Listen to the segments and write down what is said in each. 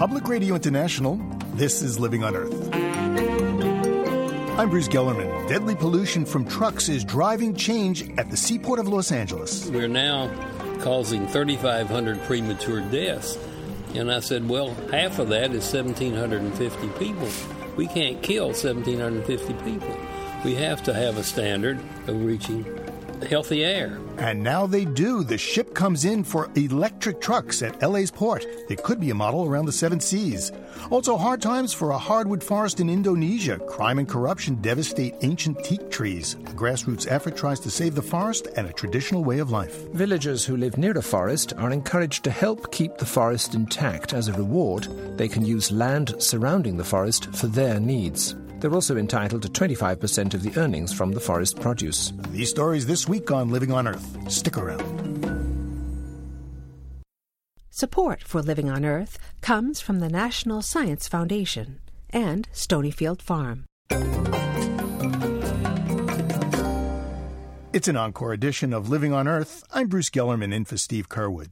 Public Radio International, this is Living on Earth. I'm Bruce Gellerman. Deadly pollution from trucks is driving change at the seaport of Los Angeles. We're now causing 3,500 premature deaths. And I said, well, half of that is 1,750 people. We can't kill 1,750 people. We have to have a standard of reaching healthy air. And now they do. The ship comes in for electric trucks at LA's port. It could be a model around the seven seas. Also, hard times for a hardwood forest in Indonesia. Crime and corruption devastate ancient teak trees. A grassroots effort tries to save the forest and a traditional way of life. Villagers who live near a forest are encouraged to help keep the forest intact. As a reward, they can use land surrounding the forest for their needs. They're also entitled to 25% of the earnings from the forest produce. These stories this week on Living on Earth. Stick around. Support for Living on Earth comes from the National Science Foundation and Stonyfield Farm. It's an encore edition of Living on Earth. I'm Bruce Gellerman in for Steve Curwood.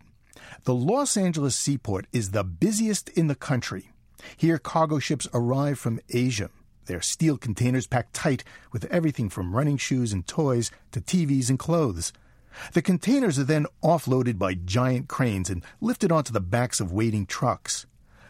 The Los Angeles seaport is the busiest in the country. Here, cargo ships arrive from Asia. Their steel containers packed tight with everything from running shoes and toys to TVs and clothes. The containers are then offloaded by giant cranes and lifted onto the backs of waiting trucks.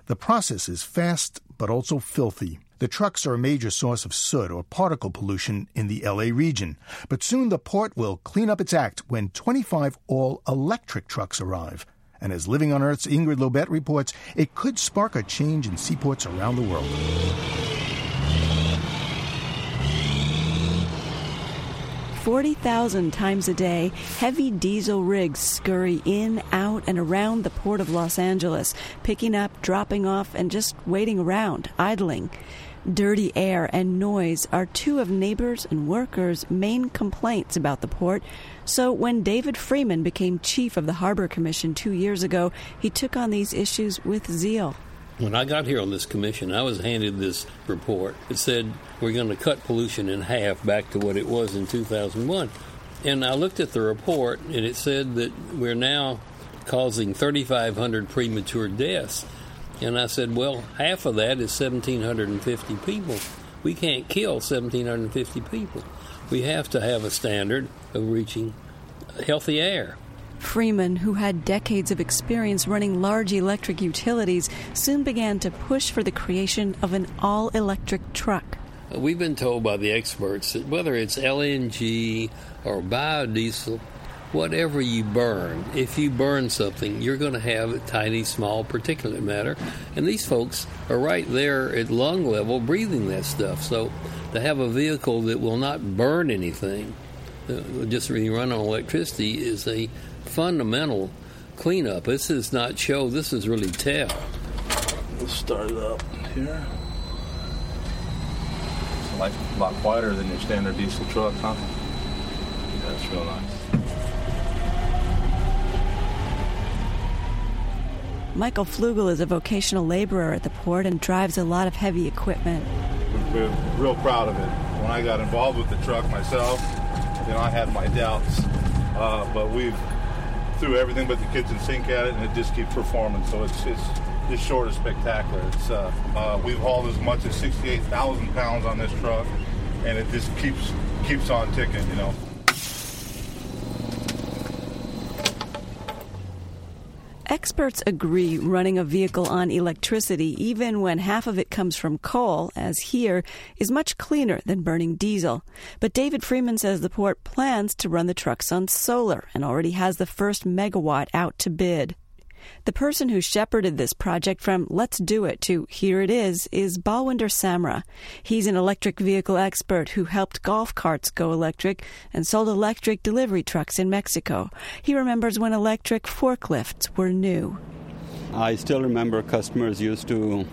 The process is fast but also filthy. The trucks are a major source of soot or particle pollution in the LA region, but soon the port will clean up its act when 25 all electric trucks arrive. And as Living on Earth's Ingrid Lobet reports, it could spark a change in seaports around the world. 40,000 times a day, heavy diesel rigs scurry in, out, and around the port of Los Angeles, picking up, dropping off, and just waiting around, idling. Dirty air and noise are two of neighbors and workers' main complaints about the port. So, when David Freeman became chief of the Harbor Commission two years ago, he took on these issues with zeal. When I got here on this commission, I was handed this report. It said we're going to cut pollution in half back to what it was in 2001. And I looked at the report, and it said that we're now causing 3,500 premature deaths. And I said, well, half of that is 1,750 people. We can't kill 1,750 people. We have to have a standard of reaching healthy air. Freeman, who had decades of experience running large electric utilities, soon began to push for the creation of an all electric truck. We've been told by the experts that whether it's LNG or biodiesel, whatever you burn, if you burn something, you're going to have tiny, small particulate matter. And these folks are right there at lung level breathing that stuff. So to have a vehicle that will not burn anything, uh, just run on electricity, is a fundamental cleanup. This is not show, this is really tell. Let's start it up here. It's like a lot quieter than your standard diesel truck, huh? That's real nice. Michael Flugel is a vocational laborer at the port and drives a lot of heavy equipment. We're real proud of it. When I got involved with the truck myself, you know, I had my doubts, uh, but we've threw everything but the kitchen sink at it, and it just keeps performing. So it's it's this short is spectacular. It's uh, uh, we've hauled as much as 68,000 pounds on this truck, and it just keeps keeps on ticking. You know. Experts agree running a vehicle on electricity, even when half of it comes from coal, as here, is much cleaner than burning diesel. But David Freeman says the port plans to run the trucks on solar and already has the first megawatt out to bid. The person who shepherded this project from let's do it to here it is is Balwinder Samra. He's an electric vehicle expert who helped golf carts go electric and sold electric delivery trucks in Mexico. He remembers when electric forklifts were new. I still remember customers used to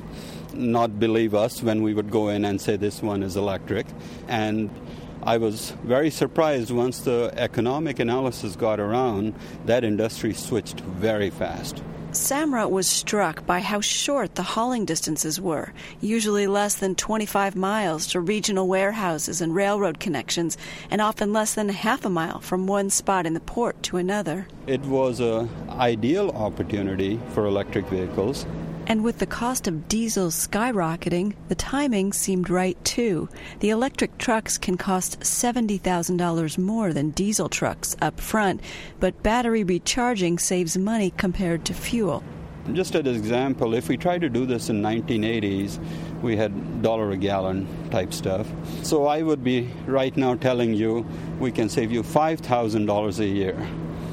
not believe us when we would go in and say this one is electric. And I was very surprised once the economic analysis got around, that industry switched very fast. Samra was struck by how short the hauling distances were, usually less than 25 miles to regional warehouses and railroad connections, and often less than half a mile from one spot in the port to another. It was an ideal opportunity for electric vehicles And with the cost of diesel skyrocketing, the timing seemed right too. The electric trucks can cost $70,000 more than diesel trucks up front, but battery recharging saves money compared to fuel. Just as an example, if we tried to do this in 1980s, we had dollar a gallon type stuff. So I would be right now telling you we can save you $5,000 a year.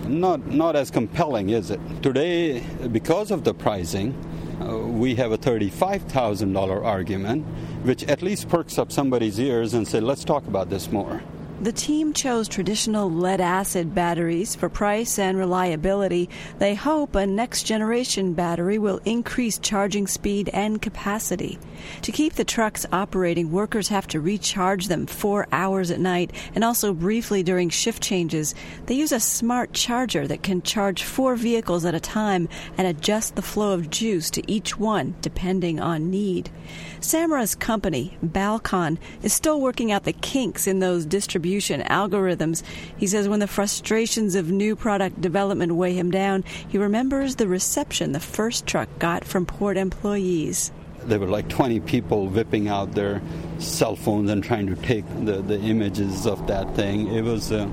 Not, not as compelling, is it? Today, because of the pricing, uh, we have a $35,000 argument, which at least perks up somebody's ears and say, let's talk about this more. The team chose traditional lead acid batteries for price and reliability. They hope a next generation battery will increase charging speed and capacity. To keep the trucks operating, workers have to recharge them four hours at night and also briefly during shift changes. They use a smart charger that can charge four vehicles at a time and adjust the flow of juice to each one depending on need. Samra's company, Balqon, is still working out the kinks in those distribution algorithms. He says when the frustrations of new product development weigh him down, he remembers the reception the first truck got from port employees. There were like 20 people whipping out their cell phones and trying to take the, the images of that thing. It was uh,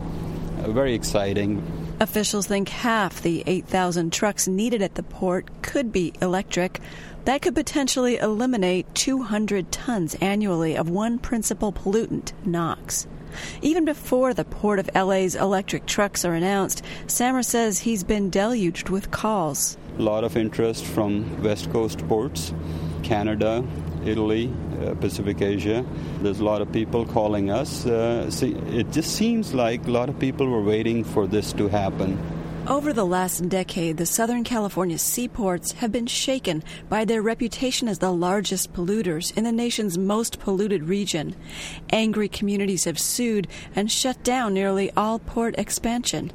very exciting. Officials think half the 8,000 trucks needed at the port could be electric. That could potentially eliminate 200 tons annually of one principal pollutant, NOx. Even before the Port of LA's electric trucks are announced, Samra says he's been deluged with calls. A lot of interest from West Coast ports, Canada, Italy, uh, Pacific Asia. There's a lot of people calling us. Uh, see, it just seems like a lot of people were waiting for this to happen. Over the last decade, the Southern California seaports have been shaken by their reputation as the largest polluters in the nation's most polluted region. Angry communities have sued and shut down nearly all port expansion.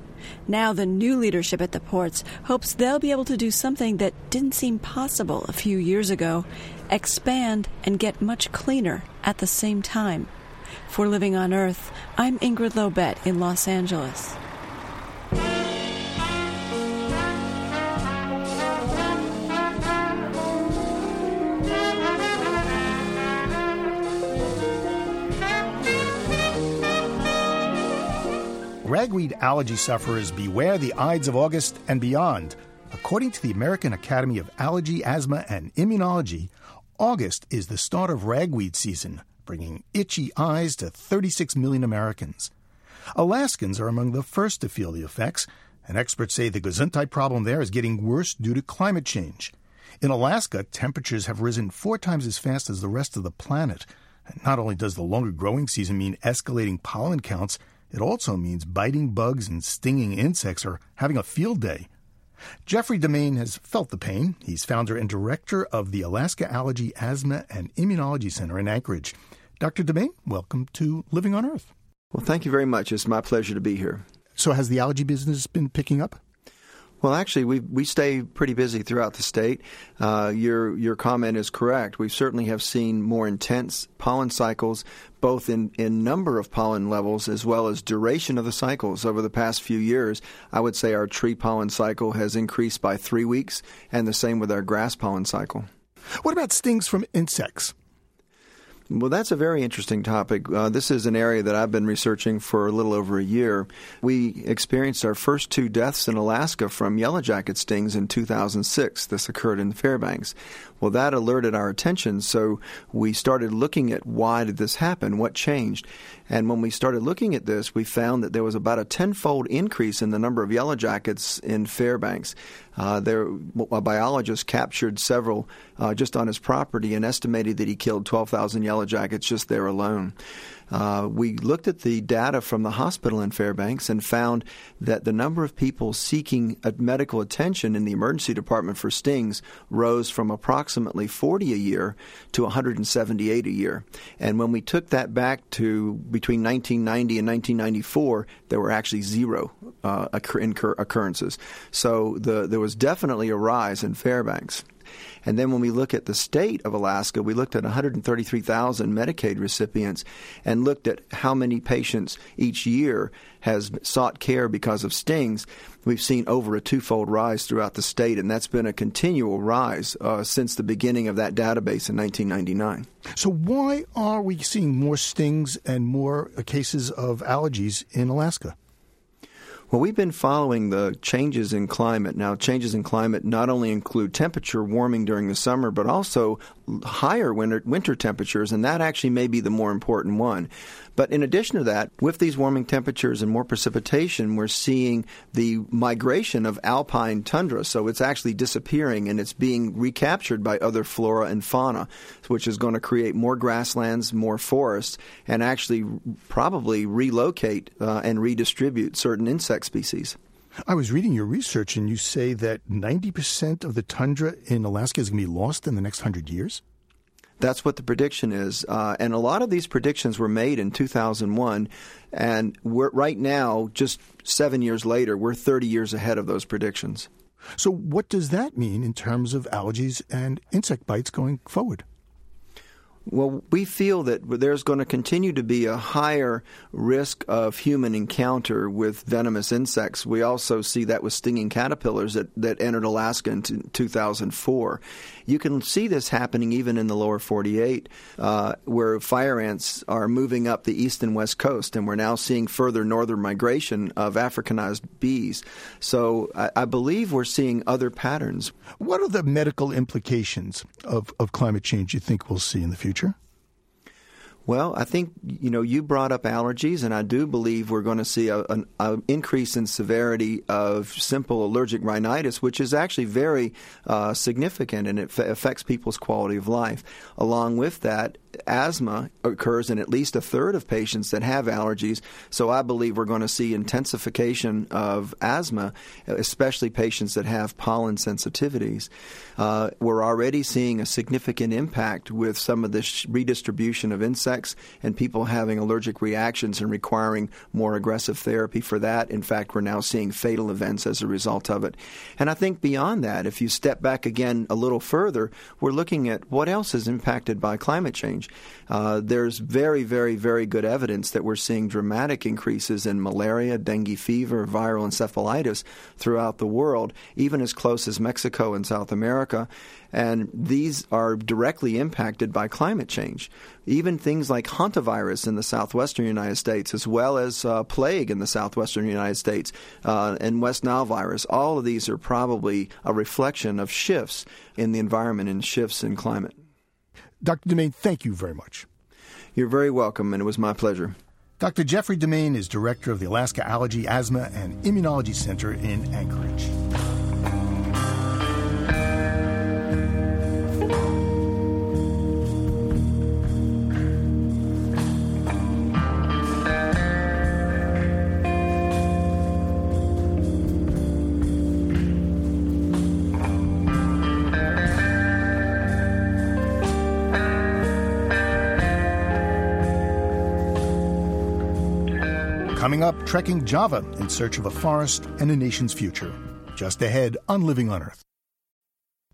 Now, the new leadership at the ports hopes they'll be able to do something that didn't seem possible a few years ago expand and get much cleaner at the same time. For Living on Earth, I'm Ingrid Lobet in Los Angeles. Ragweed allergy sufferers beware the Ides of August and beyond. According to the American Academy of Allergy, Asthma, and Immunology, August is the start of ragweed season, bringing itchy eyes to 36 million Americans. Alaskans are among the first to feel the effects, and experts say the Gesundheit problem there is getting worse due to climate change. In Alaska, temperatures have risen four times as fast as the rest of the planet. And not only does the longer growing season mean escalating pollen counts, it also means biting bugs and stinging insects are having a field day. Jeffrey Demain has felt the pain. He's founder and director of the Alaska Allergy, Asthma, and Immunology Center in Anchorage. Dr. Demain, welcome to Living on Earth. Well, thank you very much. It's my pleasure to be here. So, has the allergy business been picking up? Well, actually, we we stay pretty busy throughout the state. Uh, your your comment is correct. We certainly have seen more intense pollen cycles, both in, in number of pollen levels as well as duration of the cycles over the past few years. I would say our tree pollen cycle has increased by three weeks, and the same with our grass pollen cycle. What about stings from insects? Well, that's a very interesting topic. Uh, this is an area that I've been researching for a little over a year. We experienced our first two deaths in Alaska from yellow jacket stings in 2006. This occurred in Fairbanks. Well, that alerted our attention, so we started looking at why did this happen? What changed? And when we started looking at this, we found that there was about a tenfold increase in the number of yellow jackets in Fairbanks. Uh, there, a biologist captured several uh, just on his property and estimated that he killed 12,000 yellow jackets just there alone. Uh, we looked at the data from the hospital in Fairbanks and found that the number of people seeking medical attention in the emergency department for stings rose from approximately 40 a year to 178 a year. And when we took that back to between 1990 and 1994, there were actually zero uh, occur- occurrences. So the, there was definitely a rise in Fairbanks. And then when we look at the state of Alaska, we looked at 133,000 Medicaid recipients and looked at how many patients each year has sought care because of stings. We've seen over a twofold rise throughout the state, and that's been a continual rise uh, since the beginning of that database in 1999. So, why are we seeing more stings and more cases of allergies in Alaska? Well, we've been following the changes in climate. Now, changes in climate not only include temperature warming during the summer, but also higher winter, winter temperatures, and that actually may be the more important one. But in addition to that, with these warming temperatures and more precipitation, we're seeing the migration of alpine tundra. So it's actually disappearing and it's being recaptured by other flora and fauna, which is going to create more grasslands, more forests, and actually probably relocate uh, and redistribute certain insect species. I was reading your research, and you say that 90% of the tundra in Alaska is going to be lost in the next 100 years? That's what the prediction is. Uh, and a lot of these predictions were made in 2001. And right now, just seven years later, we're 30 years ahead of those predictions. So, what does that mean in terms of allergies and insect bites going forward? Well, we feel that there's going to continue to be a higher risk of human encounter with venomous insects. We also see that with stinging caterpillars that, that entered Alaska in 2004. You can see this happening even in the lower 48, uh, where fire ants are moving up the east and west coast, and we're now seeing further northern migration of Africanized bees. So I, I believe we're seeing other patterns. What are the medical implications of, of climate change you think we'll see in the future? Well, I think you know you brought up allergies, and I do believe we're going to see a, an increase in severity of simple allergic rhinitis, which is actually very uh, significant, and it affects people's quality of life. Along with that, asthma occurs in at least a third of patients that have allergies. So I believe we're going to see intensification of asthma, especially patients that have pollen sensitivities. Uh, we're already seeing a significant impact with some of this redistribution of insects and people having allergic reactions and requiring more aggressive therapy for that. In fact, we're now seeing fatal events as a result of it. And I think beyond that, if you step back again a little further, we're looking at what else is impacted by climate change. Uh, there's very, very, very good evidence that we're seeing dramatic increases in malaria, dengue fever, viral encephalitis throughout the world, even as close as Mexico and South America. And these are directly impacted by climate change. Even things like hantavirus in the southwestern United States, as well as uh, plague in the southwestern United States, uh, and West Nile virus, all of these are probably a reflection of shifts in the environment and shifts in climate. Dr. Demain, thank you very much. You're very welcome, and it was my pleasure. Dr. Jeffrey Demain is director of the Alaska Allergy, Asthma, and Immunology Center in Anchorage. Up, trekking Java in search of a forest and a nation's future. Just ahead on Living on Earth.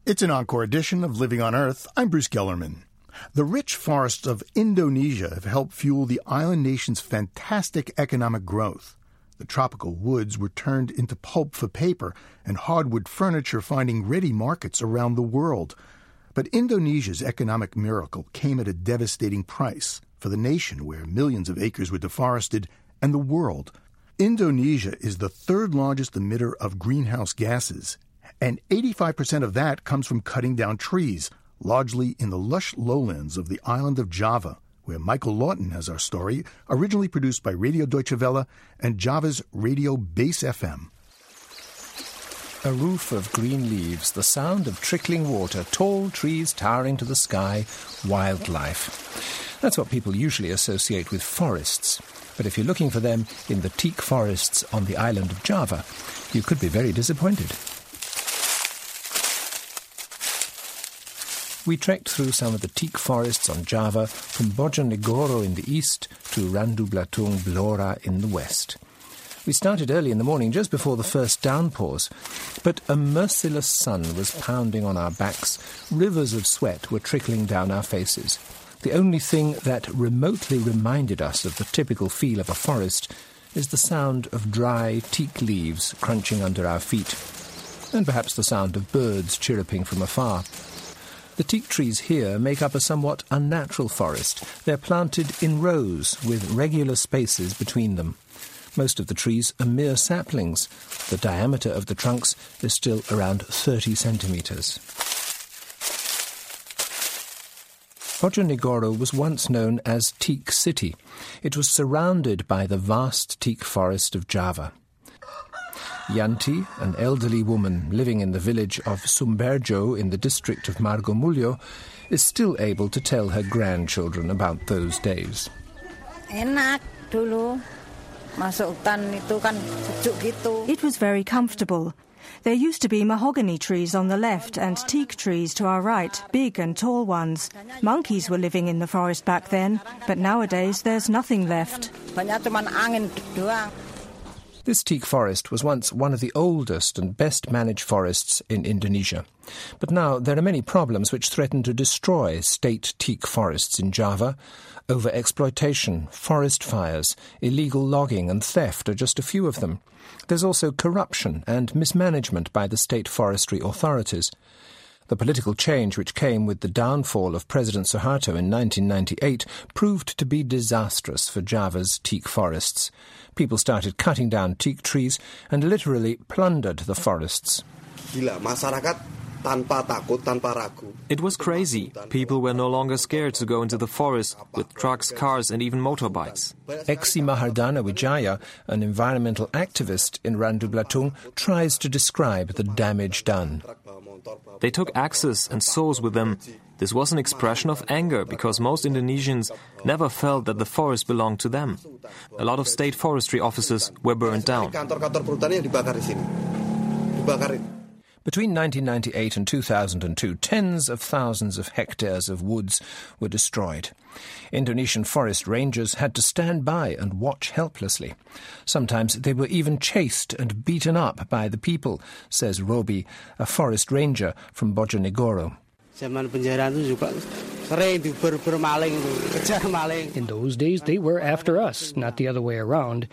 It's an encore edition of Living on Earth. I'm Bruce Gellerman. The rich forests of Indonesia have helped fuel the island nation's fantastic economic growth. The tropical woods were turned into pulp for paper and hardwood furniture finding ready markets around the world. But Indonesia's economic miracle came at a devastating price for the nation where millions of acres were deforested and the world. Indonesia is the third largest emitter of greenhouse gases, and 85% of that comes from cutting down trees, largely in the lush lowlands of the island of Java, where Michael Lawton has our story, originally produced by Radio Deutsche Welle and Java's Radio Base FM. A roof of green leaves, the sound of trickling water, tall trees towering to the sky, wildlife. That's what people usually associate with forests. But if you're looking for them in the teak forests on the island of Java, you could be very disappointed. We trekked through some of the teak forests on Java from Bojonegoro in the east to Randublatung Blora in the west. We started early in the morning, just before the first downpours, but a merciless sun was pounding on our backs. Rivers of sweat were trickling down our faces. The only thing that remotely reminded us of the typical feel of a forest is the sound of dry teak leaves crunching under our feet, and perhaps the sound of birds chirruping from afar. The teak trees here make up a somewhat unnatural forest. They're planted in rows with regular spaces between them. Most of the trees are mere saplings. The diameter of the trunks is still around 30 centimetres. Bojonegoro was once known as Teak City. It was surrounded by the vast teak forest of Java. Yanti, an elderly woman living in the village of Sumberjo in the district of Margomulyo, is still able to tell her grandchildren about those days. Enak dulu. Masuk hutan itu kan sejuk gitu. It was very comfortable. There used to be mahogany trees on the left and teak trees to our right, big and tall ones. Monkeys were living in the forest back then, but nowadays there's nothing left. This teak forest was once one of the oldest and best managed forests in Indonesia. But now there are many problems which threaten to destroy state teak forests in Java. Over exploitation, forest fires, illegal logging, and theft are just a few of them. There's also corruption and mismanagement by the state forestry authorities. The political change which came with the downfall of President Suharto in 1998 proved to be disastrous for Java's teak forests. People started cutting down teak trees and literally plundered the forests. It was crazy. People were no longer scared to go into the forest with trucks, cars, and even motorbikes. Eksi Mahardana Wijaya, an environmental activist in Randu Blatung, tries to describe the damage done. They took axes and saws with them. This was an expression of anger because most Indonesians never felt that the forest belonged to them. A lot of state forestry offices were burned down. Between 1998 and 2002, tens of thousands of hectares of woods were destroyed. Indonesian forest rangers had to stand by and watch helplessly. Sometimes they were even chased and beaten up by the people, says Robi, a forest ranger from Bojonegoro. In those days, they were after us, not the other way around.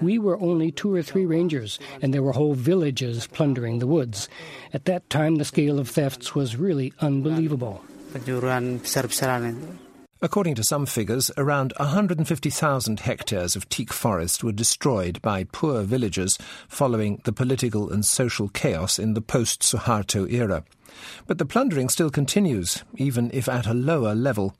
We were only two or three rangers, and there were whole villages plundering the woods. At that time, the scale of thefts was really unbelievable. According to some figures, around 150,000 hectares of teak forest were destroyed by poor villagers following the political and social chaos in the post Suharto era. But the plundering still continues, even if at a lower level.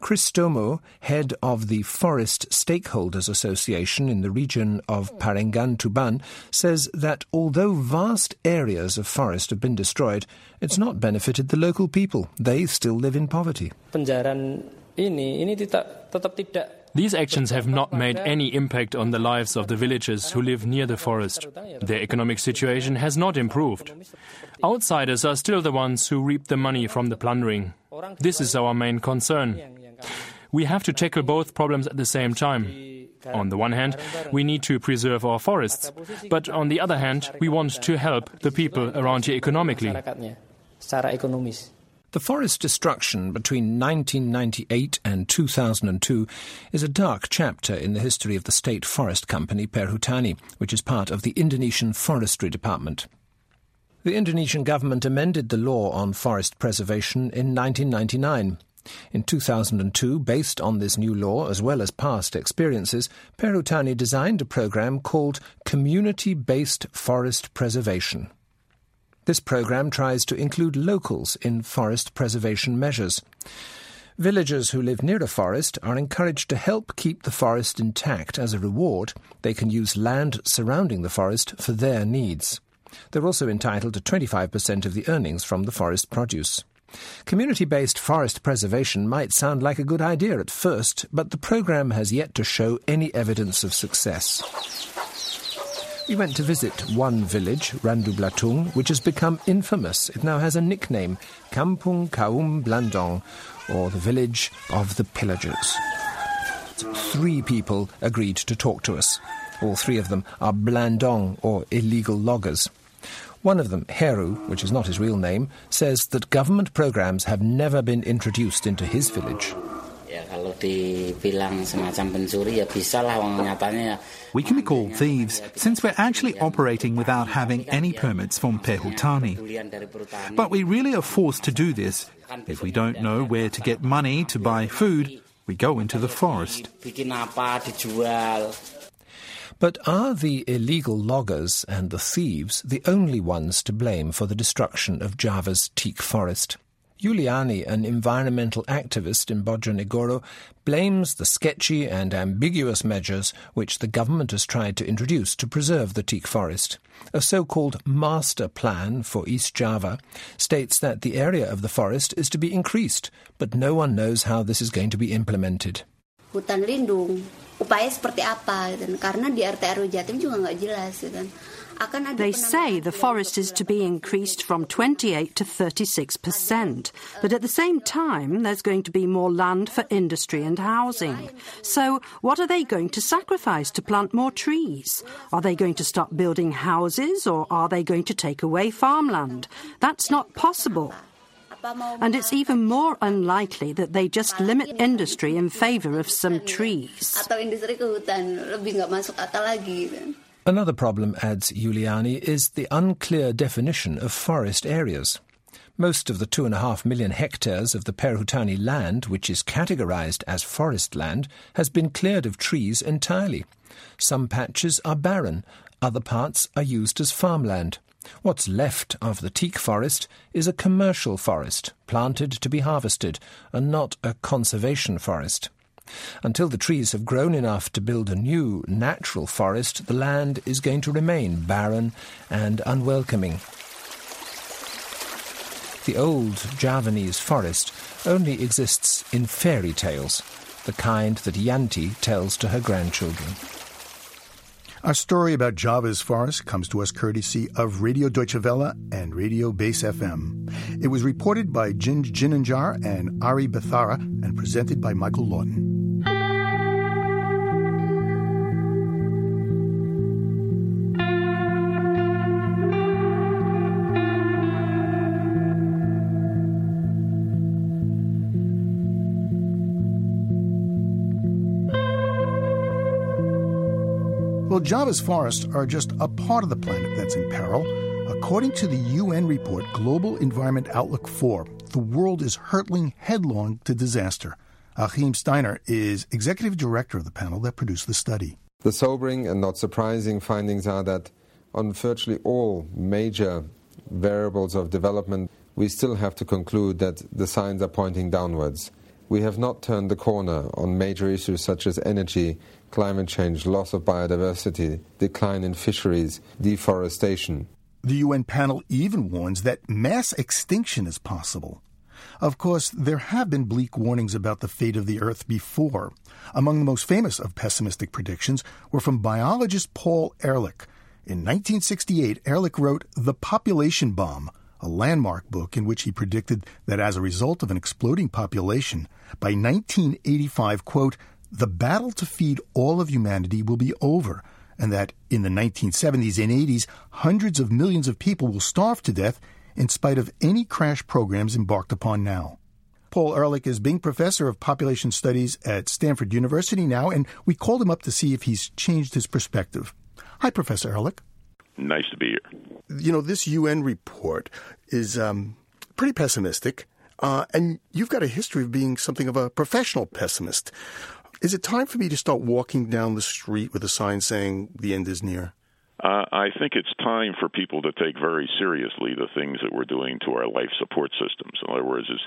Chris Stomo, head of the Forest Stakeholders Association in the region of Parengan Tuban, says that although vast areas of forest have been destroyed, it's not benefited the local people. They still live in poverty. These actions have not made any impact on the lives of the villagers who live near the forest. Their economic situation has not improved. Outsiders are still the ones who reap the money from the plundering. This is our main concern. We have to tackle both problems at the same time. On the one hand, we need to preserve our forests, but on the other hand, we want to help the people around here economically. The forest destruction between 1998 and 2002 is a dark chapter in the history of the state forest company Perhutani, which is part of the Indonesian Forestry Department. The Indonesian government amended the law on forest preservation in 1999. In 2002, based on this new law as well as past experiences, Perhutani designed a program called Community Based Forest Preservation. This program tries to include locals in forest preservation measures. Villagers who live near a forest are encouraged to help keep the forest intact. As a reward, they can use land surrounding the forest for their needs. They're also entitled to 25% of the earnings from the forest produce. Community based forest preservation might sound like a good idea at first, but the program has yet to show any evidence of success. We went to visit one village, Randu Blatung, which has become infamous. It now has a nickname, Kampung Kaum Blandong, or the village of the pillagers. Three people agreed to talk to us. All three of them are Blandong, or illegal loggers. One of them, Heru, which is not his real name, says that government programs have never been introduced into his village. We can be called thieves since we're actually operating without having any permits from Perhutani. But we really are forced to do this. If we don't know where to get money to buy food, we go into the forest. But are the illegal loggers and the thieves the only ones to blame for the destruction of Java's teak forest? Yuliani, an environmental activist in Bojonegoro, blames the sketchy and ambiguous measures which the government has tried to introduce to preserve the teak forest. A so-called master plan for East Java states that the area of the forest is to be increased, but no one knows how this is going to be implemented. Hutan lindung, upaya seperti apa Karena di RT Jatim juga nggak jelas they say the forest is to be increased from 28 to 36 percent, but at the same time, there's going to be more land for industry and housing. So, what are they going to sacrifice to plant more trees? Are they going to stop building houses or are they going to take away farmland? That's not possible. And it's even more unlikely that they just limit industry in favor of some trees. Another problem, adds Yuliani, is the unclear definition of forest areas. Most of the two and a half million hectares of the Perhutani land, which is categorized as forest land, has been cleared of trees entirely. Some patches are barren, other parts are used as farmland. What's left of the teak forest is a commercial forest, planted to be harvested, and not a conservation forest. Until the trees have grown enough to build a new natural forest, the land is going to remain barren and unwelcoming. The old Javanese forest only exists in fairy tales, the kind that Yanti tells to her grandchildren. Our story about Java's forest comes to us courtesy of Radio Deutsche Welle and Radio Base FM. It was reported by Jin Jinanjar and Ari Bethara and presented by Michael Lawton. Java's forests are just a part of the planet that's in peril. According to the UN report Global Environment Outlook 4, the world is hurtling headlong to disaster. Achim Steiner is executive director of the panel that produced the study. The sobering and not surprising findings are that on virtually all major variables of development, we still have to conclude that the signs are pointing downwards. We have not turned the corner on major issues such as energy, climate change, loss of biodiversity, decline in fisheries, deforestation. The UN panel even warns that mass extinction is possible. Of course, there have been bleak warnings about the fate of the Earth before. Among the most famous of pessimistic predictions were from biologist Paul Ehrlich. In 1968, Ehrlich wrote The Population Bomb, a landmark book in which he predicted that as a result of an exploding population, by 1985, quote, the battle to feed all of humanity will be over, and that in the 1970s and 80s, hundreds of millions of people will starve to death in spite of any crash programs embarked upon now. Paul Ehrlich is Bing Professor of Population Studies at Stanford University now, and we called him up to see if he's changed his perspective. Hi, Professor Ehrlich. Nice to be here. You know, this UN report is um, pretty pessimistic, uh, and you've got a history of being something of a professional pessimist. Is it time for me to start walking down the street with a sign saying the end is near? Uh, I think it's time for people to take very seriously the things that we're doing to our life support systems. In other words, it's,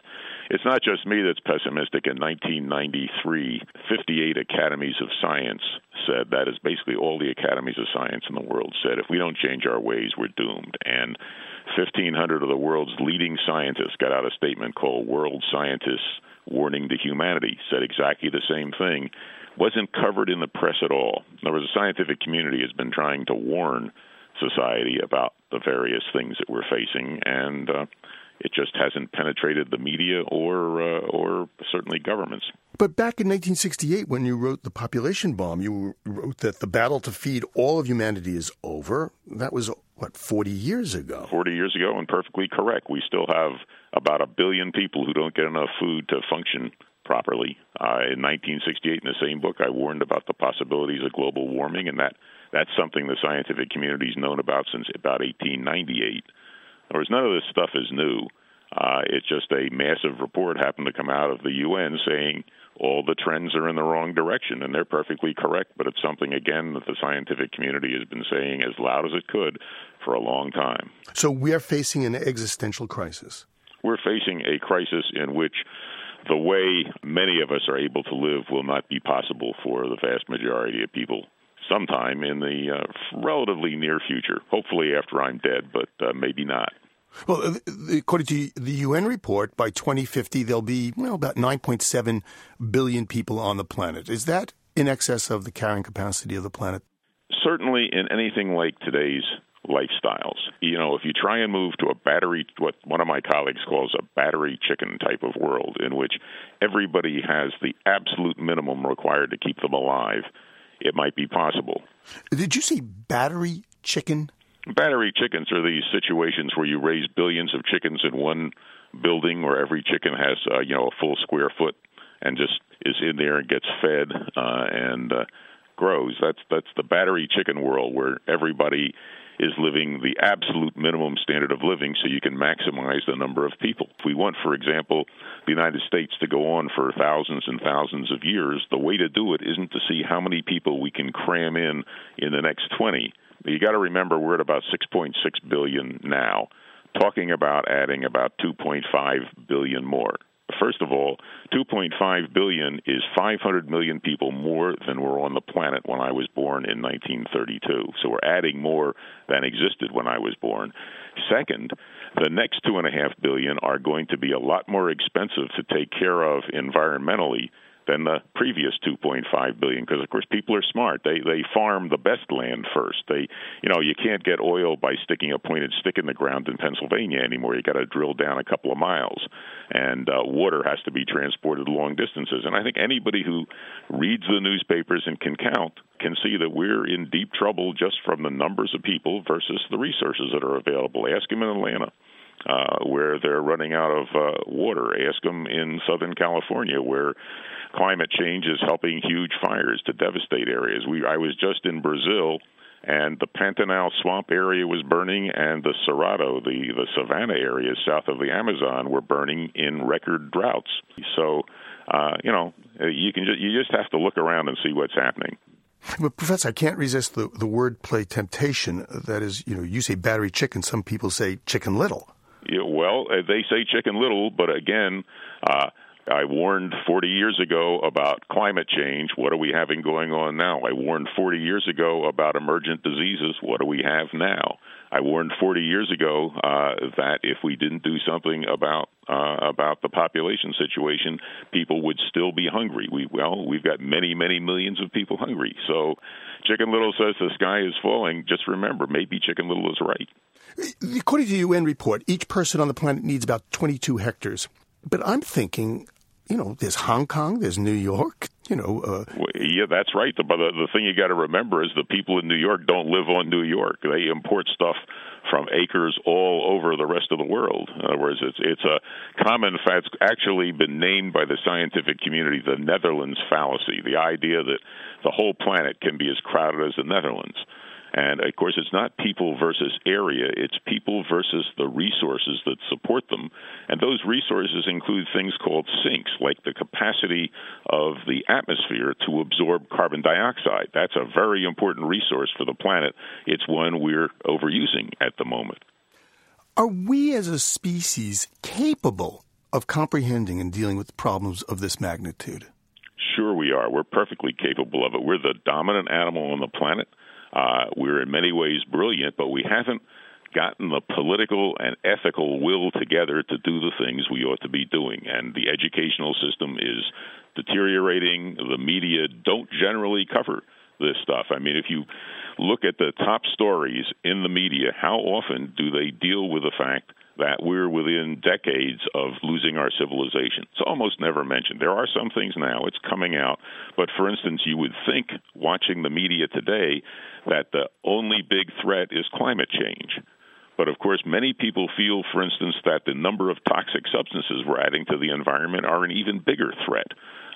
it's not just me that's pessimistic. In 1993, 58 academies of science said that is basically all the academies of science in the world said if we don't change our ways, we're doomed. And 1,500 of the world's leading scientists got out a statement called World Scientists warning to humanity said exactly the same thing, wasn't covered in the press at all. In other words, the scientific community has been trying to warn society about the various things that we're facing, and uh, it just hasn't penetrated the media or uh, or certainly governments. But back in 1968, when you wrote The Population Bomb, you wrote that the battle to feed all of humanity is over. That was, what, 40 years ago? 40 years ago, and perfectly correct. We still have about a billion people who don't get enough food to function properly. Uh, in 1968, in the same book, I warned about the possibilities of global warming, and that that's something the scientific community's known about since about 1898. In words, none of this stuff is new. Uh, it's just a massive report happened to come out of the UN saying all the trends are in the wrong direction, and they're perfectly correct. But it's something again that the scientific community has been saying as loud as it could for a long time. So we are facing an existential crisis. We're facing a crisis in which the way many of us are able to live will not be possible for the vast majority of people sometime in the uh, relatively near future. Hopefully, after I'm dead, but uh, maybe not. Well, uh, according to the UN report, by 2050 there'll be well about 9.7 billion people on the planet. Is that in excess of the carrying capacity of the planet? Certainly, in anything like today's lifestyles. You know, if you try and move to a battery, what one of my colleagues calls a battery chicken type of world, in which everybody has the absolute minimum required to keep them alive, it might be possible. Did you say battery chicken? Battery chickens are these situations where you raise billions of chickens in one building, where every chicken has uh, you know a full square foot and just is in there and gets fed uh, and uh, grows. That's that's the battery chicken world where everybody is living the absolute minimum standard of living so you can maximize the number of people. If we want, for example, the United States to go on for thousands and thousands of years, the way to do it isn't to see how many people we can cram in in the next 20. You got to remember we're at about 6.6 billion now, talking about adding about 2.5 billion more. First of all, 2.5 billion is 500 million people more than were on the planet when I was born in 1932. So we're adding more than existed when I was born. Second, the next two and a half billion are going to be a lot more expensive to take care of environmentally than the previous 2.5 billion because of course people are smart. They they farm the best land first. They you know you can't get oil by sticking a pointed stick in the ground in Pennsylvania anymore. You got to drill down a couple of miles. And uh, water has to be transported long distances. And i think anybody who reads the newspapers and can count can see that we're in deep trouble just from the numbers of people versus the resources that are available. Ask them in Atlanta uh, where they're running out of uh, water. Ask them in Southern California, where climate change is helping huge fires to devastate areas. We I was just in Brazil and the Pantanal swamp area was burning, and the Cerrado, the the savanna areas south of the Amazon, were burning in record droughts. So, uh, you know, you can just, you just have to look around and see what's happening. But Professor, I can't resist the the wordplay temptation. That is, you know, you say battery chicken, some people say chicken little. Yeah, well, uh, they say chicken little, but again. Uh, I warned 40 years ago about climate change. What are we having going on now? I warned 40 years ago about emergent diseases. What do we have now? I warned 40 years ago uh, that if we didn't do something about uh, about the population situation, people would still be hungry. We well, we've got many, many millions of people hungry. So, Chicken Little says the sky is falling. Just remember, maybe Chicken Little is right. According to the UN report, each person on the planet needs about 22 hectares. But I'm thinking you know, there's Hong Kong, there's New York, you know. Uh, well, yeah, that's right. But the, the thing you got to remember is the people in New York don't live on New York. They import stuff from acres all over the rest of the world. In other words, it's it's a common fact. It's actually been named by the scientific community the Netherlands fallacy. The idea that the whole planet can be as crowded as the Netherlands. And of course, it's not people versus area, it's people versus the resources that support them. And those resources include things called sinks, like the capacity of the atmosphere to absorb carbon dioxide. That's a very important resource for the planet. It's one we're overusing at the moment. Are we as a species capable of comprehending and dealing with problems of this magnitude? Sure, we are. We're perfectly capable of it. We're the dominant animal on the planet. Uh, we're in many ways brilliant, but we haven't gotten the political and ethical will together to do the things we ought to be doing. And the educational system is deteriorating. The media don't generally cover this stuff. I mean, if you look at the top stories in the media, how often do they deal with the fact that we're within decades of losing our civilization. It's almost never mentioned. There are some things now, it's coming out. But for instance, you would think, watching the media today, that the only big threat is climate change. But of course, many people feel, for instance, that the number of toxic substances we're adding to the environment are an even bigger threat.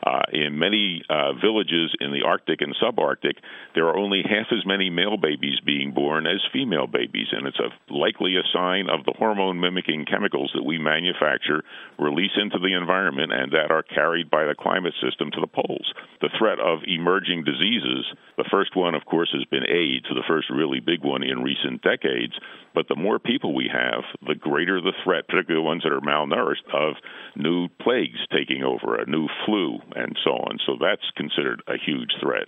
Uh, in many uh, villages in the Arctic and subarctic, there are only half as many male babies being born as female babies, and it's a, likely a sign of the hormone mimicking chemicals that we manufacture, release into the environment, and that are carried by the climate system to the poles. The threat of emerging diseases, the first one, of course, has been AIDS, the first really big one in recent decades. But the more people we have, the greater the threat, particularly the ones that are malnourished, of new plagues taking over, a new flu, and so on. So that's considered a huge threat.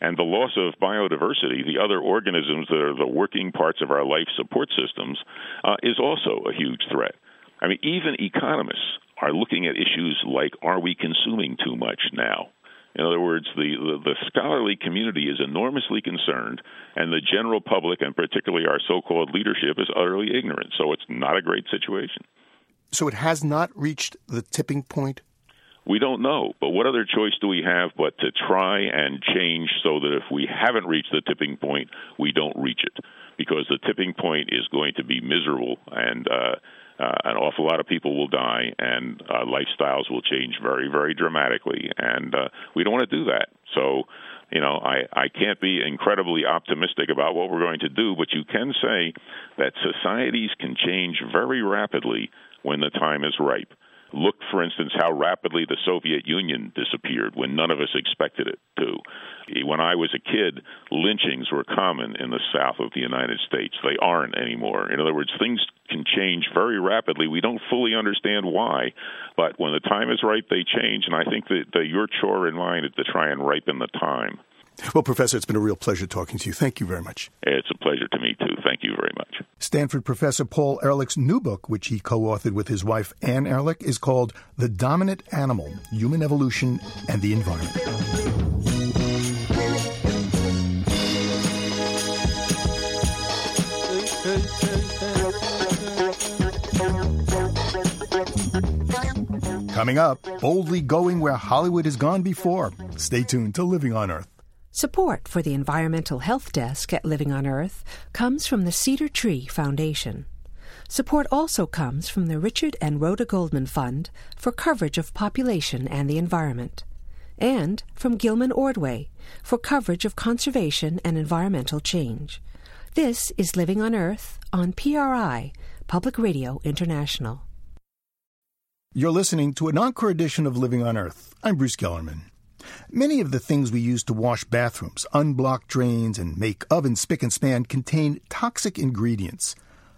And the loss of biodiversity, the other organisms that are the working parts of our life support systems, uh, is also a huge threat. I mean, even economists are looking at issues like are we consuming too much now? In other words, the, the, the, scholarly community is enormously concerned, and the general public, and particularly our so called leadership, is utterly ignorant. So it's not a great situation. So it has not reached the tipping point? We don't know. But what other choice do we have but to try and change so that if we haven't reached the tipping point, we don't reach it? Because the tipping point is going to be miserable and uh, uh, an awful lot of people will die and uh, lifestyles will change very, very dramatically. And uh, we don't want to do that. So, you know, I, I can't be incredibly optimistic about what we're going to do, but you can say that societies can change very rapidly when the time is ripe. Look, for instance, how rapidly the Soviet Union disappeared when none of us expected it to. When I was a kid, lynchings were common in the south of the United States. They aren't anymore. In other words, things can change very rapidly. We don't fully understand why, but when the time is right, they change. And I think that, that your chore and mine is to try and ripen the time. Well, Professor, it's been a real pleasure talking to you. Thank you very much. It's a pleasure to me, too. Thank you very much. Stanford professor Paul Ehrlich's new book, which he co authored with his wife Anne Ehrlich, is called The Dominant Animal Human Evolution and the Environment. Coming up, boldly going where Hollywood has gone before. Stay tuned to Living on Earth. Support for the Environmental Health Desk at Living on Earth comes from the Cedar Tree Foundation. Support also comes from the Richard and Rhoda Goldman Fund for coverage of population and the environment, and from Gilman Ordway for coverage of conservation and environmental change. This is Living on Earth on PRI, Public Radio International. You're listening to an encore edition of Living on Earth. I'm Bruce Gellerman. Many of the things we use to wash bathrooms, unblock drains, and make ovens spick and span contain toxic ingredients.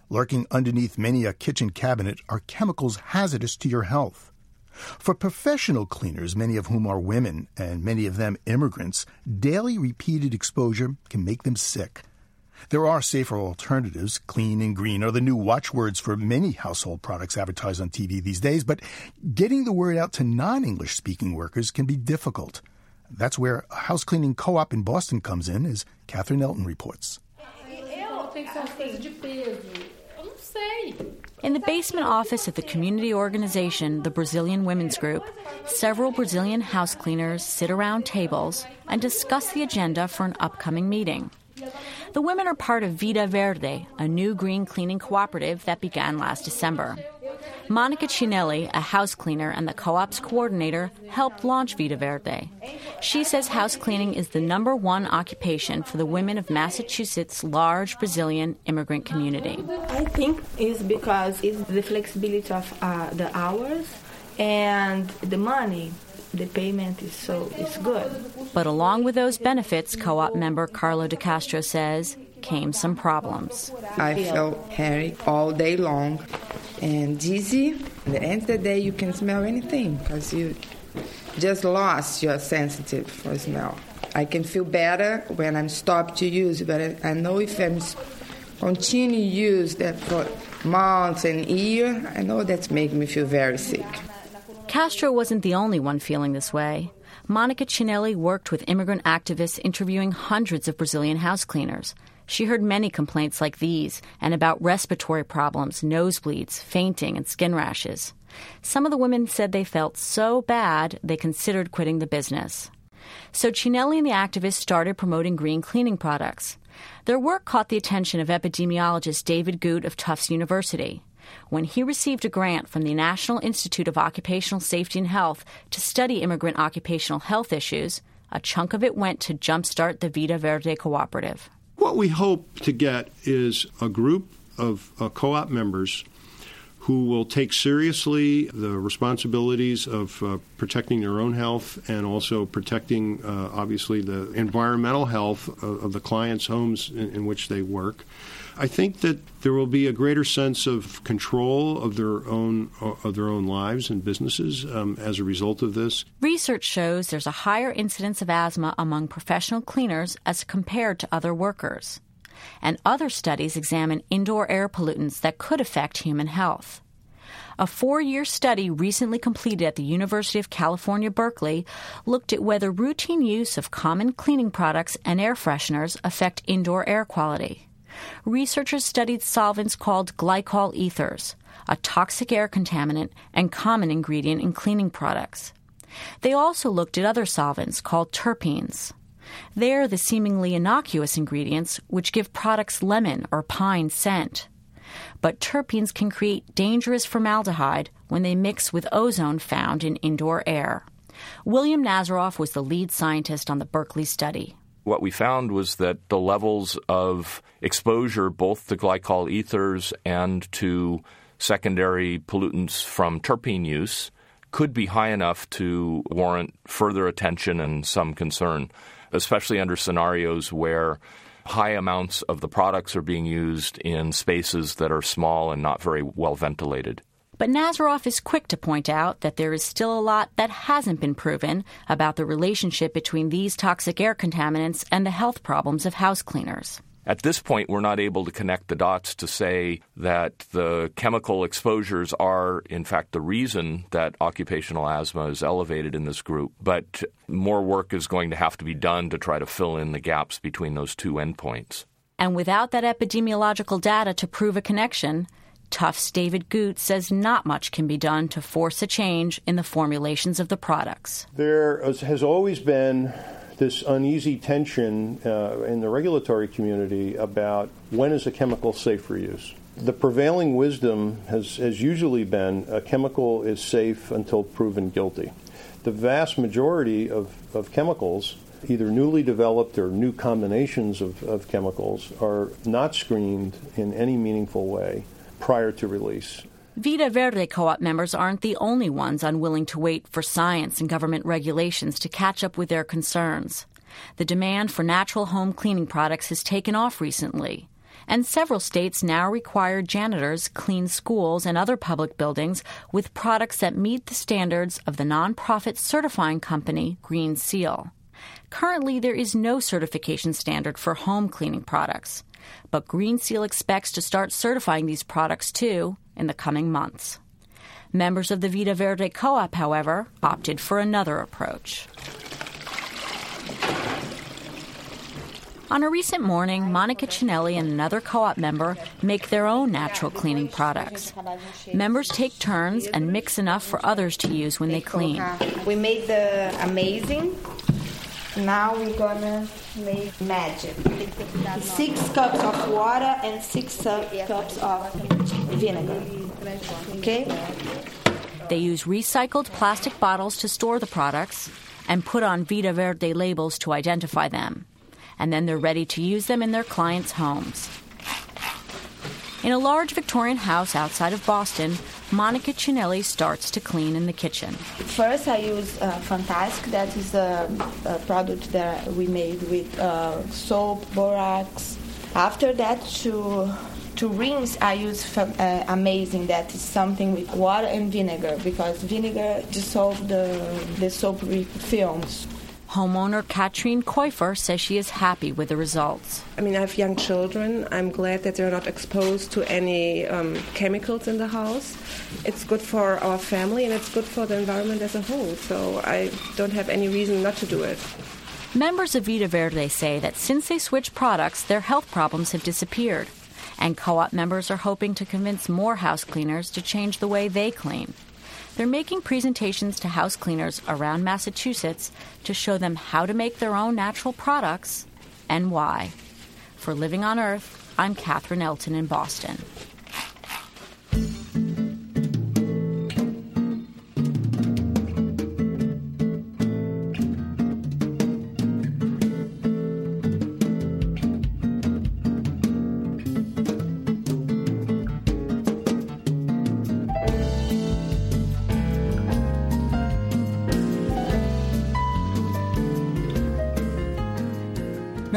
Lurking underneath many a kitchen cabinet are chemicals hazardous to your health. For professional cleaners, many of whom are women and many of them immigrants, daily repeated exposure can make them sick. There are safer alternatives. Clean and green are the new watchwords for many household products advertised on TV these days, but getting the word out to non English speaking workers can be difficult. That's where a house cleaning co op in Boston comes in, as Catherine Elton reports. In the basement office of the community organization, the Brazilian Women's Group, several Brazilian house cleaners sit around tables and discuss the agenda for an upcoming meeting. The women are part of Vida Verde, a new green cleaning cooperative that began last December. Monica Chinelli, a house cleaner and the co op's coordinator, helped launch Vida Verde. She says house cleaning is the number one occupation for the women of Massachusetts' large Brazilian immigrant community. I think it's because it's the flexibility of uh, the hours and the money the payment is so is good. But along with those benefits, co-op member Carlo De Castro says came some problems. I felt hairy all day long and dizzy. At the end of the day, you can smell anything because you just lost your sensitive for smell. I can feel better when I'm stopped to use, but I know if I'm continue use that for months and year, I know that's making me feel very sick. Castro wasn't the only one feeling this way. Monica Cinelli worked with immigrant activists interviewing hundreds of Brazilian house cleaners. She heard many complaints like these and about respiratory problems, nosebleeds, fainting, and skin rashes. Some of the women said they felt so bad they considered quitting the business. So Cinelli and the activists started promoting green cleaning products. Their work caught the attention of epidemiologist David Gute of Tufts University. When he received a grant from the National Institute of Occupational Safety and Health to study immigrant occupational health issues, a chunk of it went to jumpstart the Vida Verde Cooperative. What we hope to get is a group of uh, co op members who will take seriously the responsibilities of uh, protecting their own health and also protecting, uh, obviously, the environmental health of, of the clients' homes in, in, which they work. I think that there will be a greater sense of control of their own uh, of their own lives and businesses um, as a result of this. Research shows there's a higher incidence of asthma among professional cleaners as compared to other workers and other studies examine indoor air pollutants that could affect human health. A four year study recently completed at the University of California, Berkeley looked at whether routine use of common cleaning products and air fresheners affect indoor air quality. Researchers studied solvents called glycol ethers, a toxic air contaminant and common ingredient in cleaning products. They also looked at other solvents called terpenes. They're the seemingly innocuous ingredients which give products lemon or pine scent. But terpenes can create dangerous formaldehyde when they mix with ozone found in indoor air. William Nazaroff was the lead scientist on the Berkeley study. What we found was that the levels of exposure, both to glycol ethers and to secondary pollutants from terpene use, could be high enough to warrant further attention and some concern especially under scenarios where high amounts of the products are being used in spaces that are small and not very well ventilated. But Nazaroff is quick to point out that there is still a lot that hasn't been proven about the relationship between these toxic air contaminants and the health problems of house cleaners. At this point, we're not able to connect the dots to say that the chemical exposures are, in fact, the reason that occupational asthma is elevated in this group. But more work is going to have to be done to try to fill in the gaps between those two endpoints. And without that epidemiological data to prove a connection, Tufts David Gute says not much can be done to force a change in the formulations of the products. There has always been this uneasy tension uh, in the regulatory community about when is a chemical safe for use. The prevailing wisdom has, has usually been a chemical is safe until proven guilty. The vast majority of, of chemicals, either newly developed or new combinations of, of chemicals, are not screened in any meaningful way prior to release. Vida Verde co op members aren't the only ones unwilling to wait for science and government regulations to catch up with their concerns. The demand for natural home cleaning products has taken off recently, and several states now require janitors clean schools and other public buildings with products that meet the standards of the nonprofit certifying company Green Seal. Currently, there is no certification standard for home cleaning products, but Green Seal expects to start certifying these products too in the coming months. Members of the Vida Verde Co op, however, opted for another approach. On a recent morning, Monica Cinelli and another co op member make their own natural cleaning products. Members take turns and mix enough for others to use when they clean. We made the amazing. Now we're gonna make magic. Six cups of water and six cups of vinegar. Okay? They use recycled plastic bottles to store the products and put on Vida Verde labels to identify them. And then they're ready to use them in their clients' homes. In a large Victorian house outside of Boston, Monica Cinelli starts to clean in the kitchen. First, I use uh. That is a, a, product that we made with uh, soap, borax. After that, to to rinse, I use uh, Amazing. That is something with water and vinegar because vinegar dissolves the the soap films. Homeowner Katrine Koifer says she is happy with the results. I mean, I have young children. I'm glad that they're not exposed to any um, chemicals in the house. It's good for our family and it's good for the environment as a whole. So I don't have any reason not to do it. Members of Vida Verde say that since they switched products, their health problems have disappeared. And co op members are hoping to convince more house cleaners to change the way they clean. They're making presentations to house cleaners around Massachusetts to show them how to make their own natural products and why. For Living on Earth, I'm Katherine Elton in Boston.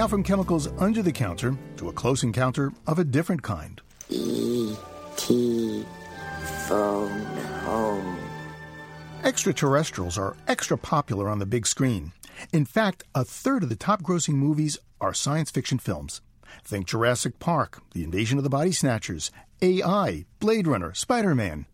Now from chemicals under the counter to a close encounter of a different kind. E.T. Phone Home. Extraterrestrials are extra popular on the big screen. In fact, a third of the top grossing movies are science fiction films. Think Jurassic Park, The Invasion of the Body Snatchers, AI, Blade Runner, Spider Man.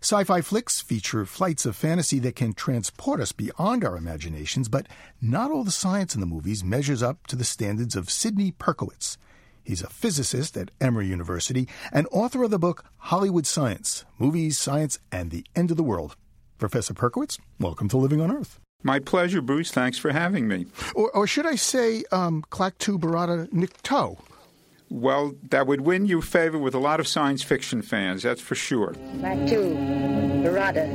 Sci fi flicks feature flights of fantasy that can transport us beyond our imaginations, but not all the science in the movies measures up to the standards of Sidney Perkowitz. He's a physicist at Emory University and author of the book Hollywood Science Movies, Science, and the End of the World. Professor Perkowitz, welcome to Living on Earth. My pleasure, Bruce. Thanks for having me. Or, or should I say, um, Klaatu Barada Nikto? Well, that would win you favor with a lot of science fiction fans, that's for sure. Klaatu Barada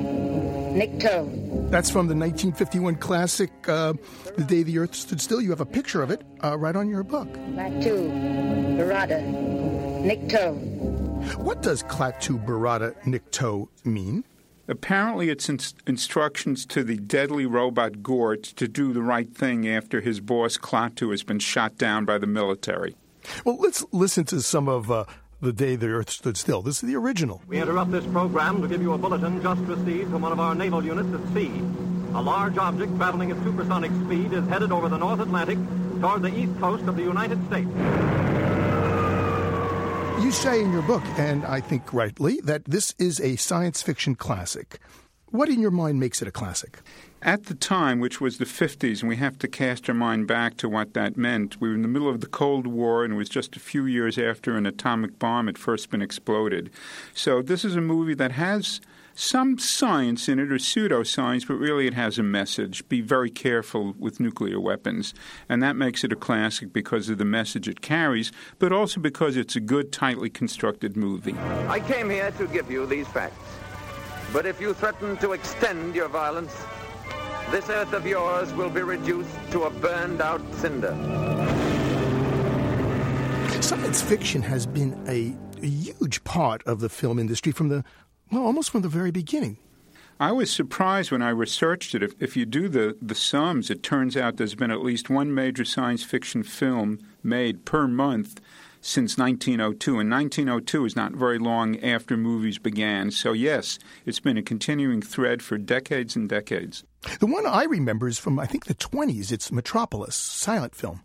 Nikto. That's from the 1951 classic, uh, The Day the Earth Stood Still. You have a picture of it uh, right on your book. Klaatu Barada Nikto. What does Klaatu Barada Nikto mean? Apparently, it's in- instructions to the deadly robot Gort to do the right thing after his boss Klaatu has been shot down by the military. Well, let's listen to some of uh, The Day the Earth Stood Still. This is the original. We interrupt this program to give you a bulletin just received from one of our naval units at sea. A large object traveling at supersonic speed is headed over the North Atlantic toward the east coast of the United States. You say in your book, and I think rightly, that this is a science fiction classic. What in your mind makes it a classic? At the time, which was the 50s, and we have to cast our mind back to what that meant, we were in the middle of the Cold War, and it was just a few years after an atomic bomb had first been exploded. So this is a movie that has some science in it, or pseudoscience, but really it has a message. Be very careful with nuclear weapons. And that makes it a classic because of the message it carries, but also because it's a good, tightly constructed movie. I came here to give you these facts. But if you threaten to extend your violence, this earth of yours will be reduced to a burned out cinder. Science fiction has been a, a huge part of the film industry from the, well, almost from the very beginning. I was surprised when I researched it. If, if you do the, the sums, it turns out there's been at least one major science fiction film made per month since 1902. And 1902 is not very long after movies began. So, yes, it's been a continuing thread for decades and decades. The one I remember is from, I think, the 20s. It's Metropolis, silent film.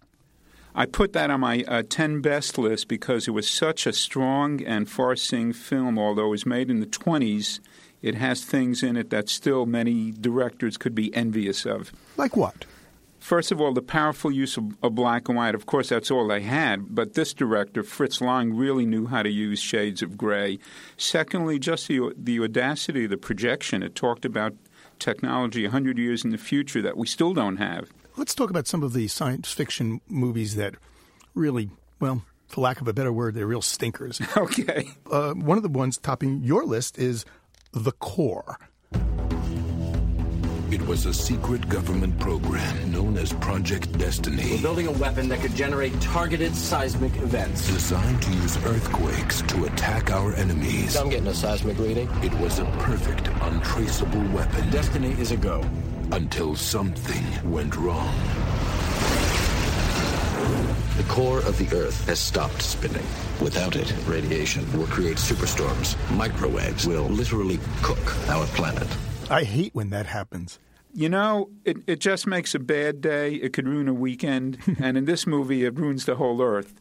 I put that on my uh, 10 best list because it was such a strong and far seeing film, although it was made in the 20s. It has things in it that still many directors could be envious of. Like what? First of all, the powerful use of, of, black and white. Of course, that's all they had, but this director, Fritz Lang, really knew how to use shades of gray. Secondly, just the, the audacity of the projection. It talked about technology 100 years in the future that we still don't have. Let's talk about some of the science fiction movies that really, well, for lack of a better word, they're real stinkers. Okay. Uh, one of the ones topping your list is The Core. It was a secret government program known as Project Destiny. We're building a weapon that could generate targeted seismic events. Designed to use earthquakes to attack our enemies. I'm getting a seismic reading. It was a perfect, untraceable weapon. Destiny is a go. Until something went wrong. The core of the Earth has stopped spinning. Without it, radiation will create superstorms. Microwaves will literally cook our planet. I hate when that happens. You know, it, it just makes a bad day. It could ruin a weekend. and in this movie, it ruins the whole earth.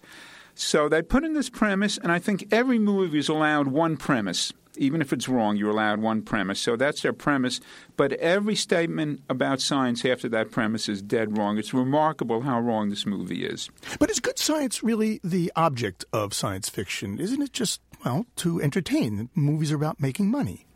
So they put in this premise, and I think every movie is allowed one premise. Even if it's wrong, you're allowed one premise. So that's their premise. But every statement about science after that premise is dead wrong. It's remarkable how wrong this movie is. But is good science really the object of science fiction? Isn't it just, well, to entertain? Movies are about making money.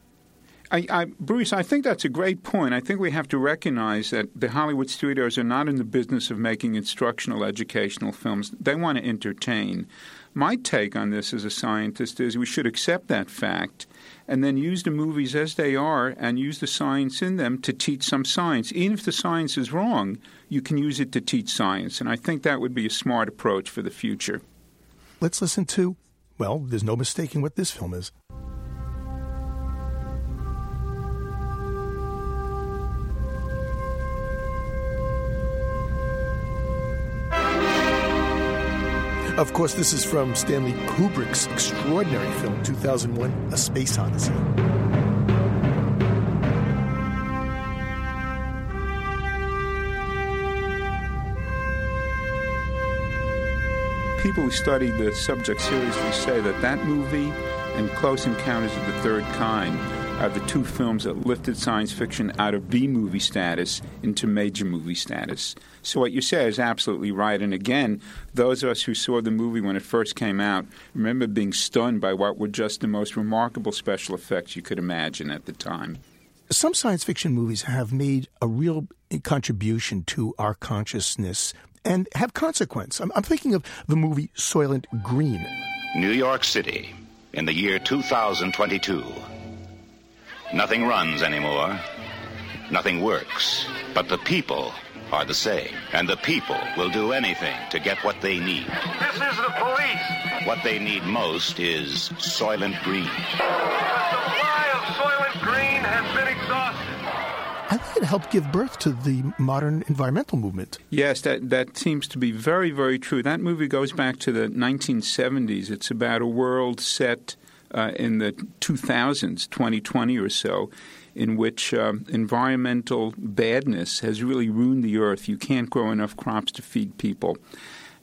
I, I, Bruce, I think that's a great point. I think we have to recognize that the Hollywood studios are not in the business of making instructional, educational films. They want to entertain. My take on this as a scientist is we should accept that fact and then use the movies as they are and use the science in them to teach some science. Even if the science is wrong, you can use it to teach science. And I think that would be a smart approach for the future. Let's listen to, well, there's no mistaking what this film is. Of course, this is from Stanley Kubrick's extraordinary film 2001 A Space Odyssey. People who study the subject seriously say that that movie and Close Encounters of the Third Kind are the two films that lifted science fiction out of B movie status into major movie status. So what you say is absolutely right. And again, those of us who saw the movie when it first came out remember being stunned by what were just the most remarkable special effects you could imagine at the time. Some science fiction movies have made a real contribution to our consciousness and have consequence. I'm, I'm thinking of the movie Soylent Green. New York City in the year 2022. Nothing runs anymore. Nothing works. But the people are the same. And the people will do anything to get what they need. This is the police. What they need most is Soylent Green. The supply of Soylent Green has been exhausted. I think it helped give birth to the modern environmental movement. Yes, that, that seems to be very, very true. That movie goes back to the 1970s. It's about a world set uh, in the 2000s, 2020 or so, in which um, environmental badness has really ruined the earth. You can't grow enough crops to feed people.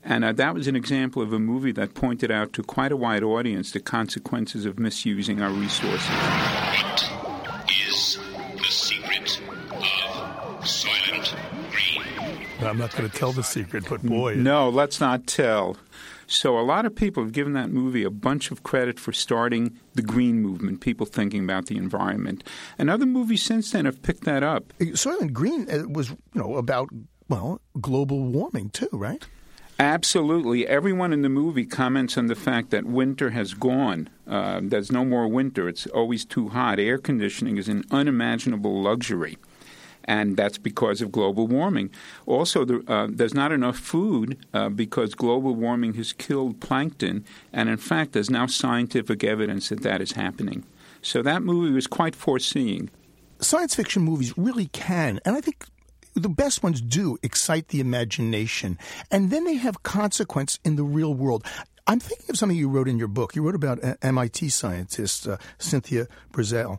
And uh, that was an example of a movie that pointed out to quite a wide audience the consequences of misusing our resources. What is the secret of Soylent Green? I'm not going to tell the secret, but boy. No, let's not tell. So a lot of people have given that movie a bunch of credit for starting the green movement, people thinking about the environment. And other movies since then have picked that up. Soylent Green uh, was, you know, about well, global warming too, right? Absolutely. Everyone in the movie comments on the fact that winter has gone. Uh, there's no more winter. It's always too hot. Air conditioning is an unimaginable luxury. And that's because of global warming. Also, the, uh, there's not enough food uh, because global warming has killed plankton. And in fact, there's now scientific evidence that that is happening. So that movie was quite foreseeing. Science fiction movies really can, and I think the best ones do excite the imagination, and then they have consequence in the real world. I'm thinking of something you wrote in your book. You wrote about MIT scientist uh, Cynthia Breazeal,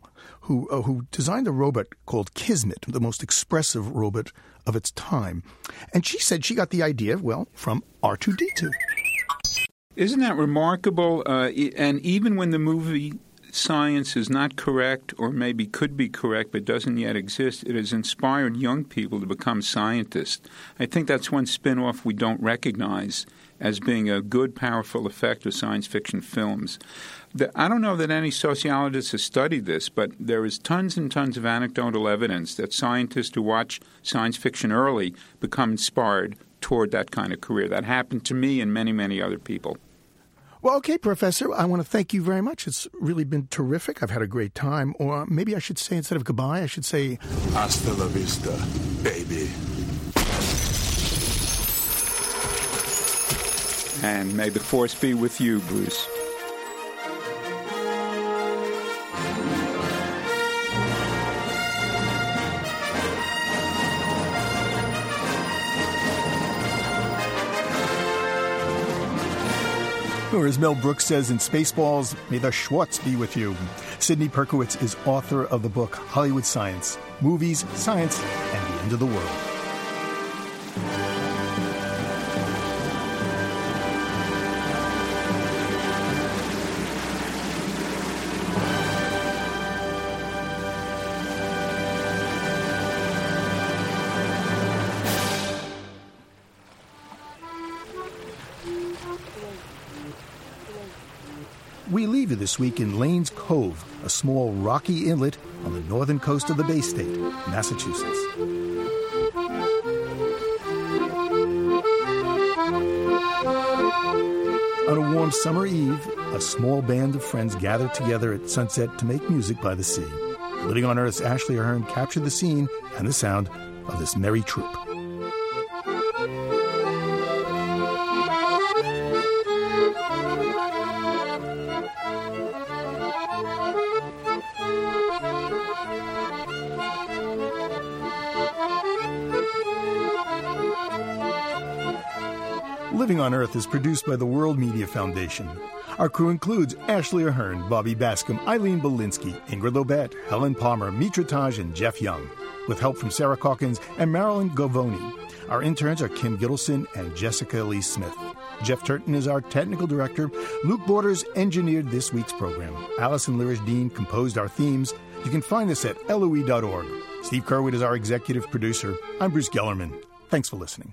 who uh, who designed a robot called Kismet, the most expressive robot of its time, and she said she got the idea well from R2D2. Isn't that remarkable? Uh, and even when the movie science is not correct or maybe could be correct but doesn't yet exist, it has inspired young people to become scientists. I think that's one spin off we don't recognize as being a good, powerful effect of science fiction films. The, I don't know that any sociologist has studied this, but there is tons and tons of anecdotal evidence that scientists who watch science fiction early become inspired toward that kind of career. That happened to me and many, many other people. Well, okay, Professor, I want to thank you very much. It's really been terrific. I've had a great time. Or maybe I should say, instead of goodbye, I should say, Hasta la vista, baby. And may the force be with you, Bruce. Or as Mel Brooks says in Spaceballs, may the Schwartz be with you. Sidney Perkowitz is author of the book Hollywood Science Movies, Science, and the End of the World. This week in Lanes Cove, a small rocky inlet on the northern coast of the Bay State, Massachusetts. On a warm summer eve, a small band of friends gathered together at sunset to make music by the sea. Living on Earth's Ashley Ahern captured the scene and the sound of this merry troop. Living on Earth is produced by the World Media Foundation. Our crew includes Ashley Ahern, Bobby Bascom, Eileen Bolinsky, Ingrid Lobet, Helen Palmer, Mitra Taj, and Jeff Young, with help from Sarah Calkins and Marilyn Govoni. Our interns are Kim Gittleson and Jessica Lee Smith. Jeff Turton is our technical director. Luke Borders engineered this week's program. Allison Lirish Dean composed our themes. You can find us at loe.org. Steve Curwood is our executive producer. I'm Bruce Gellerman. Thanks for listening.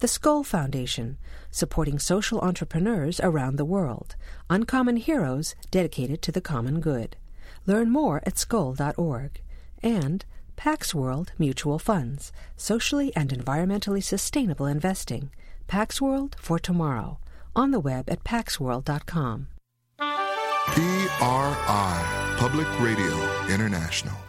the Skoll Foundation, supporting social entrepreneurs around the world, uncommon heroes dedicated to the common good. Learn more at skoll.org. And Pax World Mutual Funds, socially and environmentally sustainable investing. Pax World for tomorrow. On the web at paxworld.com. PRI, Public Radio International.